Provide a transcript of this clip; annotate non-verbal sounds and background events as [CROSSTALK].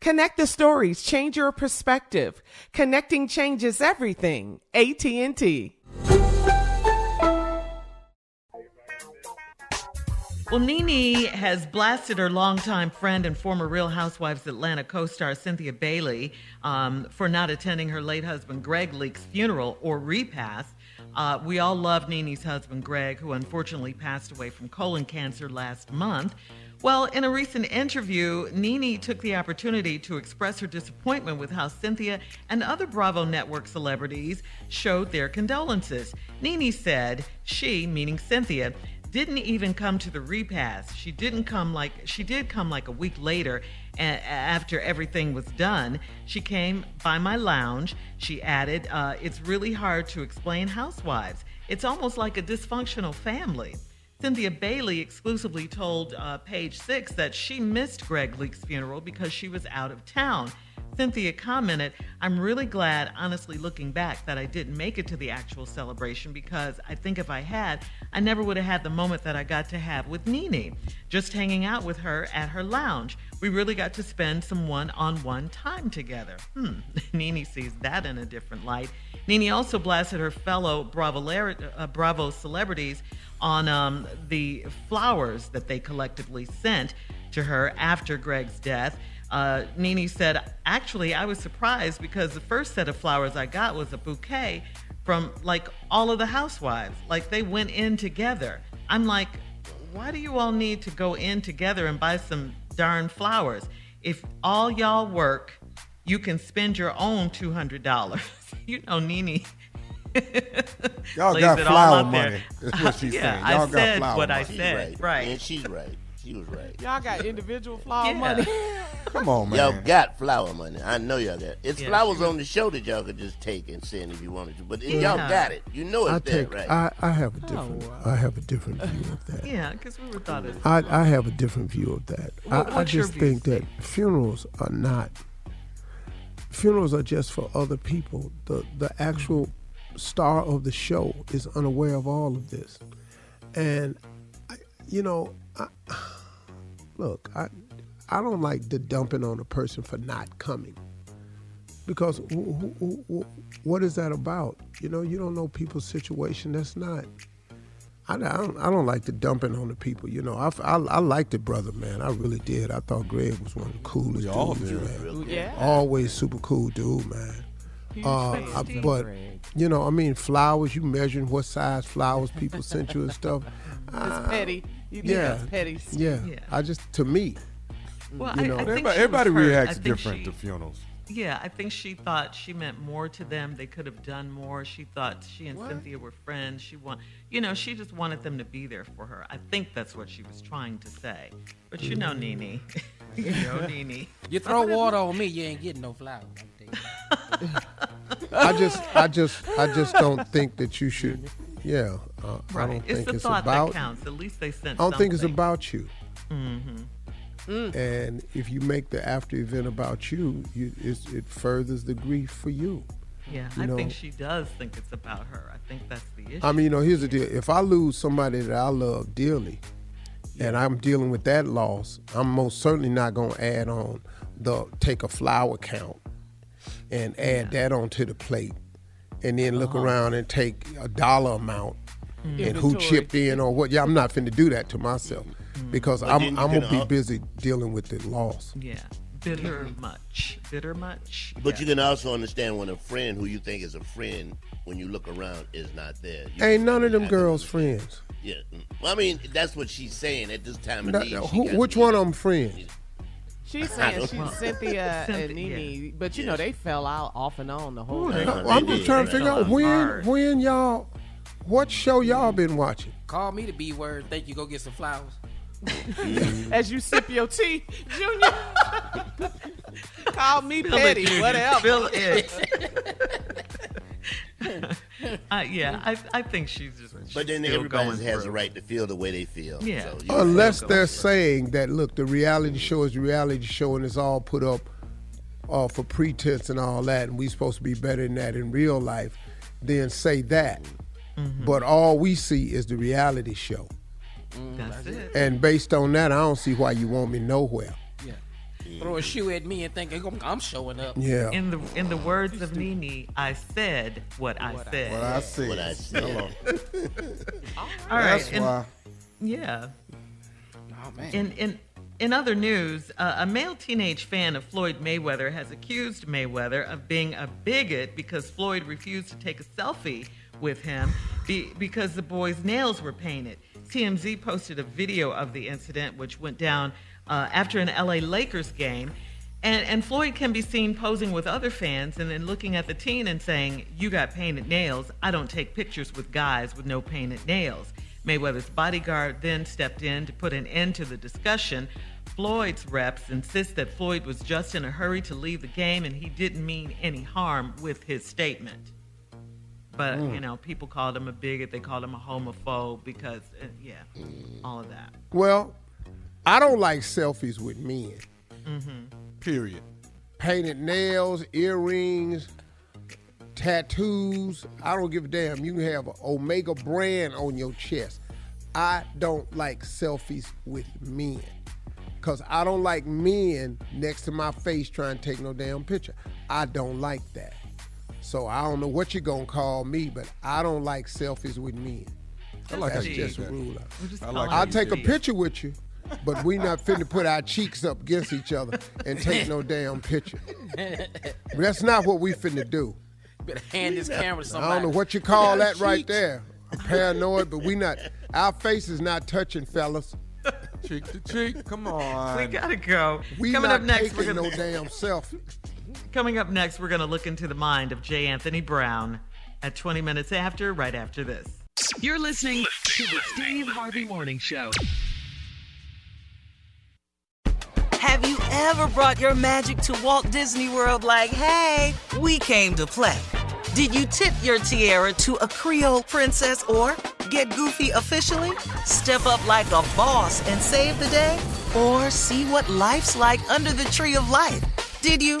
Connect the stories, change your perspective. Connecting changes everything. AT&T. Well, Nene has blasted her longtime friend and former Real Housewives Atlanta co-star Cynthia Bailey um, for not attending her late husband Greg Leakes' funeral or repast. Uh, we all love Nene's husband Greg, who unfortunately passed away from colon cancer last month. Well, in a recent interview, Nene took the opportunity to express her disappointment with how Cynthia and other Bravo Network celebrities showed their condolences. Nene said she, meaning Cynthia, didn't even come to the repast. She didn't come like she did come like a week later and after everything was done. She came by my lounge. She added, uh, "It's really hard to explain housewives. It's almost like a dysfunctional family." Cynthia Bailey exclusively told uh, Page Six that she missed Greg Leakes' funeral because she was out of town. Cynthia commented, I'm really glad, honestly, looking back, that I didn't make it to the actual celebration because I think if I had, I never would have had the moment that I got to have with Nene, just hanging out with her at her lounge. We really got to spend some one on one time together. Hmm, [LAUGHS] Nene sees that in a different light. Nene also blasted her fellow Bravo, uh, Bravo celebrities on um, the flowers that they collectively sent to her after Greg's death. Uh, Nene said, Actually, I was surprised because the first set of flowers I got was a bouquet from like all of the housewives. Like they went in together. I'm like, why do you all need to go in together and buy some darn flowers? If all y'all work, you can spend your own $200. [LAUGHS] you know, Nene Y'all got flower money. That's what she's [LAUGHS] yeah, saying. Y'all I got said flower what money. I said. right. Right. And she's right. She was right. [LAUGHS] Y'all got individual flower Yeah. money. Come on, man. Y'all got flower money. I know y'all got it. It's Yeah, flowers she on the show that y'all could just take and send if you wanted to. But Yeah. y'all got it. You know I it's there, take. right? I, I have a oh, different. Oh, I have a different view of that. Yeah, because we were thought it. I, I have a different view of that. What- I, I just view, think that funerals are not. Funerals are just for other people. The the actual star of the show is unaware of all of this, and I, you know, I, look, I I don't like the dumping on a person for not coming. Because wh- wh- wh- what is that about? You know, you don't know people's situation. That's not. I, I don't. I don't like the dumping on the people. You know, I, I, I liked it, brother, man. I really did. I thought Greg was one of the coolest We all dudes, did. man. Yeah. Always super cool dude, man. Uh, I- too. but you know, I mean, flowers. You measuring what size flowers people sent you and stuff. [LAUGHS] It's petty. You yeah. that's petty. Yeah, Yeah. I just to me, Well, You I, know. I think Everybody, everybody hurt. I reacts think different she- to funerals. Yeah, I think she thought she meant more to them. They could have done more. She thought she and Cynthia were friends. She want, you know, she just wanted them to be there for her. I think that's what she was trying to say. But you know, Nene, [LAUGHS] you know, Nene. You throw water on me, you ain't getting no flowers. [LAUGHS] I'm telling you. I just, I just, I just don't think that you should. Yeah, uh, I don't It's think the it's thought about. that counts. At least they sent. I don't think it's about you. Mm-hmm. Mm. And if you make the after event about you, you it furthers the grief for you. Yeah, you I think she does think it's about her. I think that's the issue. I mean, you know, here's the deal: if I lose somebody that I love dearly, and I'm dealing with that loss, I'm most certainly not going to add on the take a flower count and add that onto the plate, and then look oh. around and take a dollar amount mm. and who chipped in or what. Yeah, I'm not finna do that to myself because But I'm then I'm gonna be al- busy dealing with the loss. yeah, bitter much, bitter much. But Yeah. you can also understand when a friend who you think is a friend, when you look around, is not there. You Ain't none of them girls understand. friends. Yeah, mm. well, I mean that's what she's saying at this time of No, need. no, she who, which one of them friends? She's saying she's Well, Cynthia, [LAUGHS] Cynthia, and Nene, yeah. but you know they fell out off and on the whole they- time. No, I'm just trying to figure out when hard. when y'all what show y'all been watching. Call me the B word. Think you go get some flowers. As you sip your tea, Junior. Call me Feel it, petty, Junior. whatever. Feel it. uh, yeah, I, I think she's just. But then she's everybody going has a right to feel the way they feel. Yeah. So Unless they're comfortable. saying that look, the reality show is the reality show and it's all put up uh, for pretense and all that, and we're supposed to be better than that in real life, then say that. Mm-hmm. But all we see is the reality show. That's it. And based on that, I don't see why you want me nowhere. Yeah. Throw a shoe at me and think I'm, I'm showing up. Yeah. In the in the words of Nene, I said what I said. What I said. What I said. Hello. All right. That's and- why. Yeah. Oh man. In in in other news, uh, a male teenage fan of Floyd Mayweather has accused Mayweather of being a bigot because Floyd refused to take a selfie with him be, because the boy's nails were painted. TMZ posted a video of the incident, which went down uh, after an LA Lakers game. And, and Floyd can be seen posing with other fans and then looking at the teen and saying, You got painted nails. I don't take pictures with guys with no painted nails. Mayweather's bodyguard then stepped in to put an end to the discussion. Floyd's reps insist that Floyd was just in a hurry to leave the game and he didn't mean any harm with his statement. But, you know, people called him a bigot, they called him a homophobe because, uh, yeah, all of that. Well, I don't like selfies with men. Period. Painted nails, earrings, tattoos. I don't give a damn. You can have an Omega brand on your chest. I don't like selfies with men. Cause I don't like men next to my face trying to take no damn picture. I don't like that. So I don't know what you're gonna call me, but I don't like selfies with men. I like how That's you just did a that. rule. I like I'll take a Steve. picture with you, but we not finna put our cheeks up against each other and take no damn picture. [LAUGHS] That's not what we finna do. Better hand this camera to somebody. I don't know what you call that right there. I'm paranoid, but we not. Our faces not touching, fellas. Cheek to cheek. Come [LAUGHS] on. We gotta go. We Coming not up next, we're gonna... no [LAUGHS] damn selfie. Coming up next, we're going to look into the mind of J. Anthony Brown at 20 minutes after, right after this. You're listening to the Steve Harvey Morning Show. Have you ever brought your magic to Walt Disney World like, hey, we came to play? Did you tip your tiara to a Creole princess or get goofy officially? Step up like a boss and save the day? Or see what life's like under the tree of life? Did you?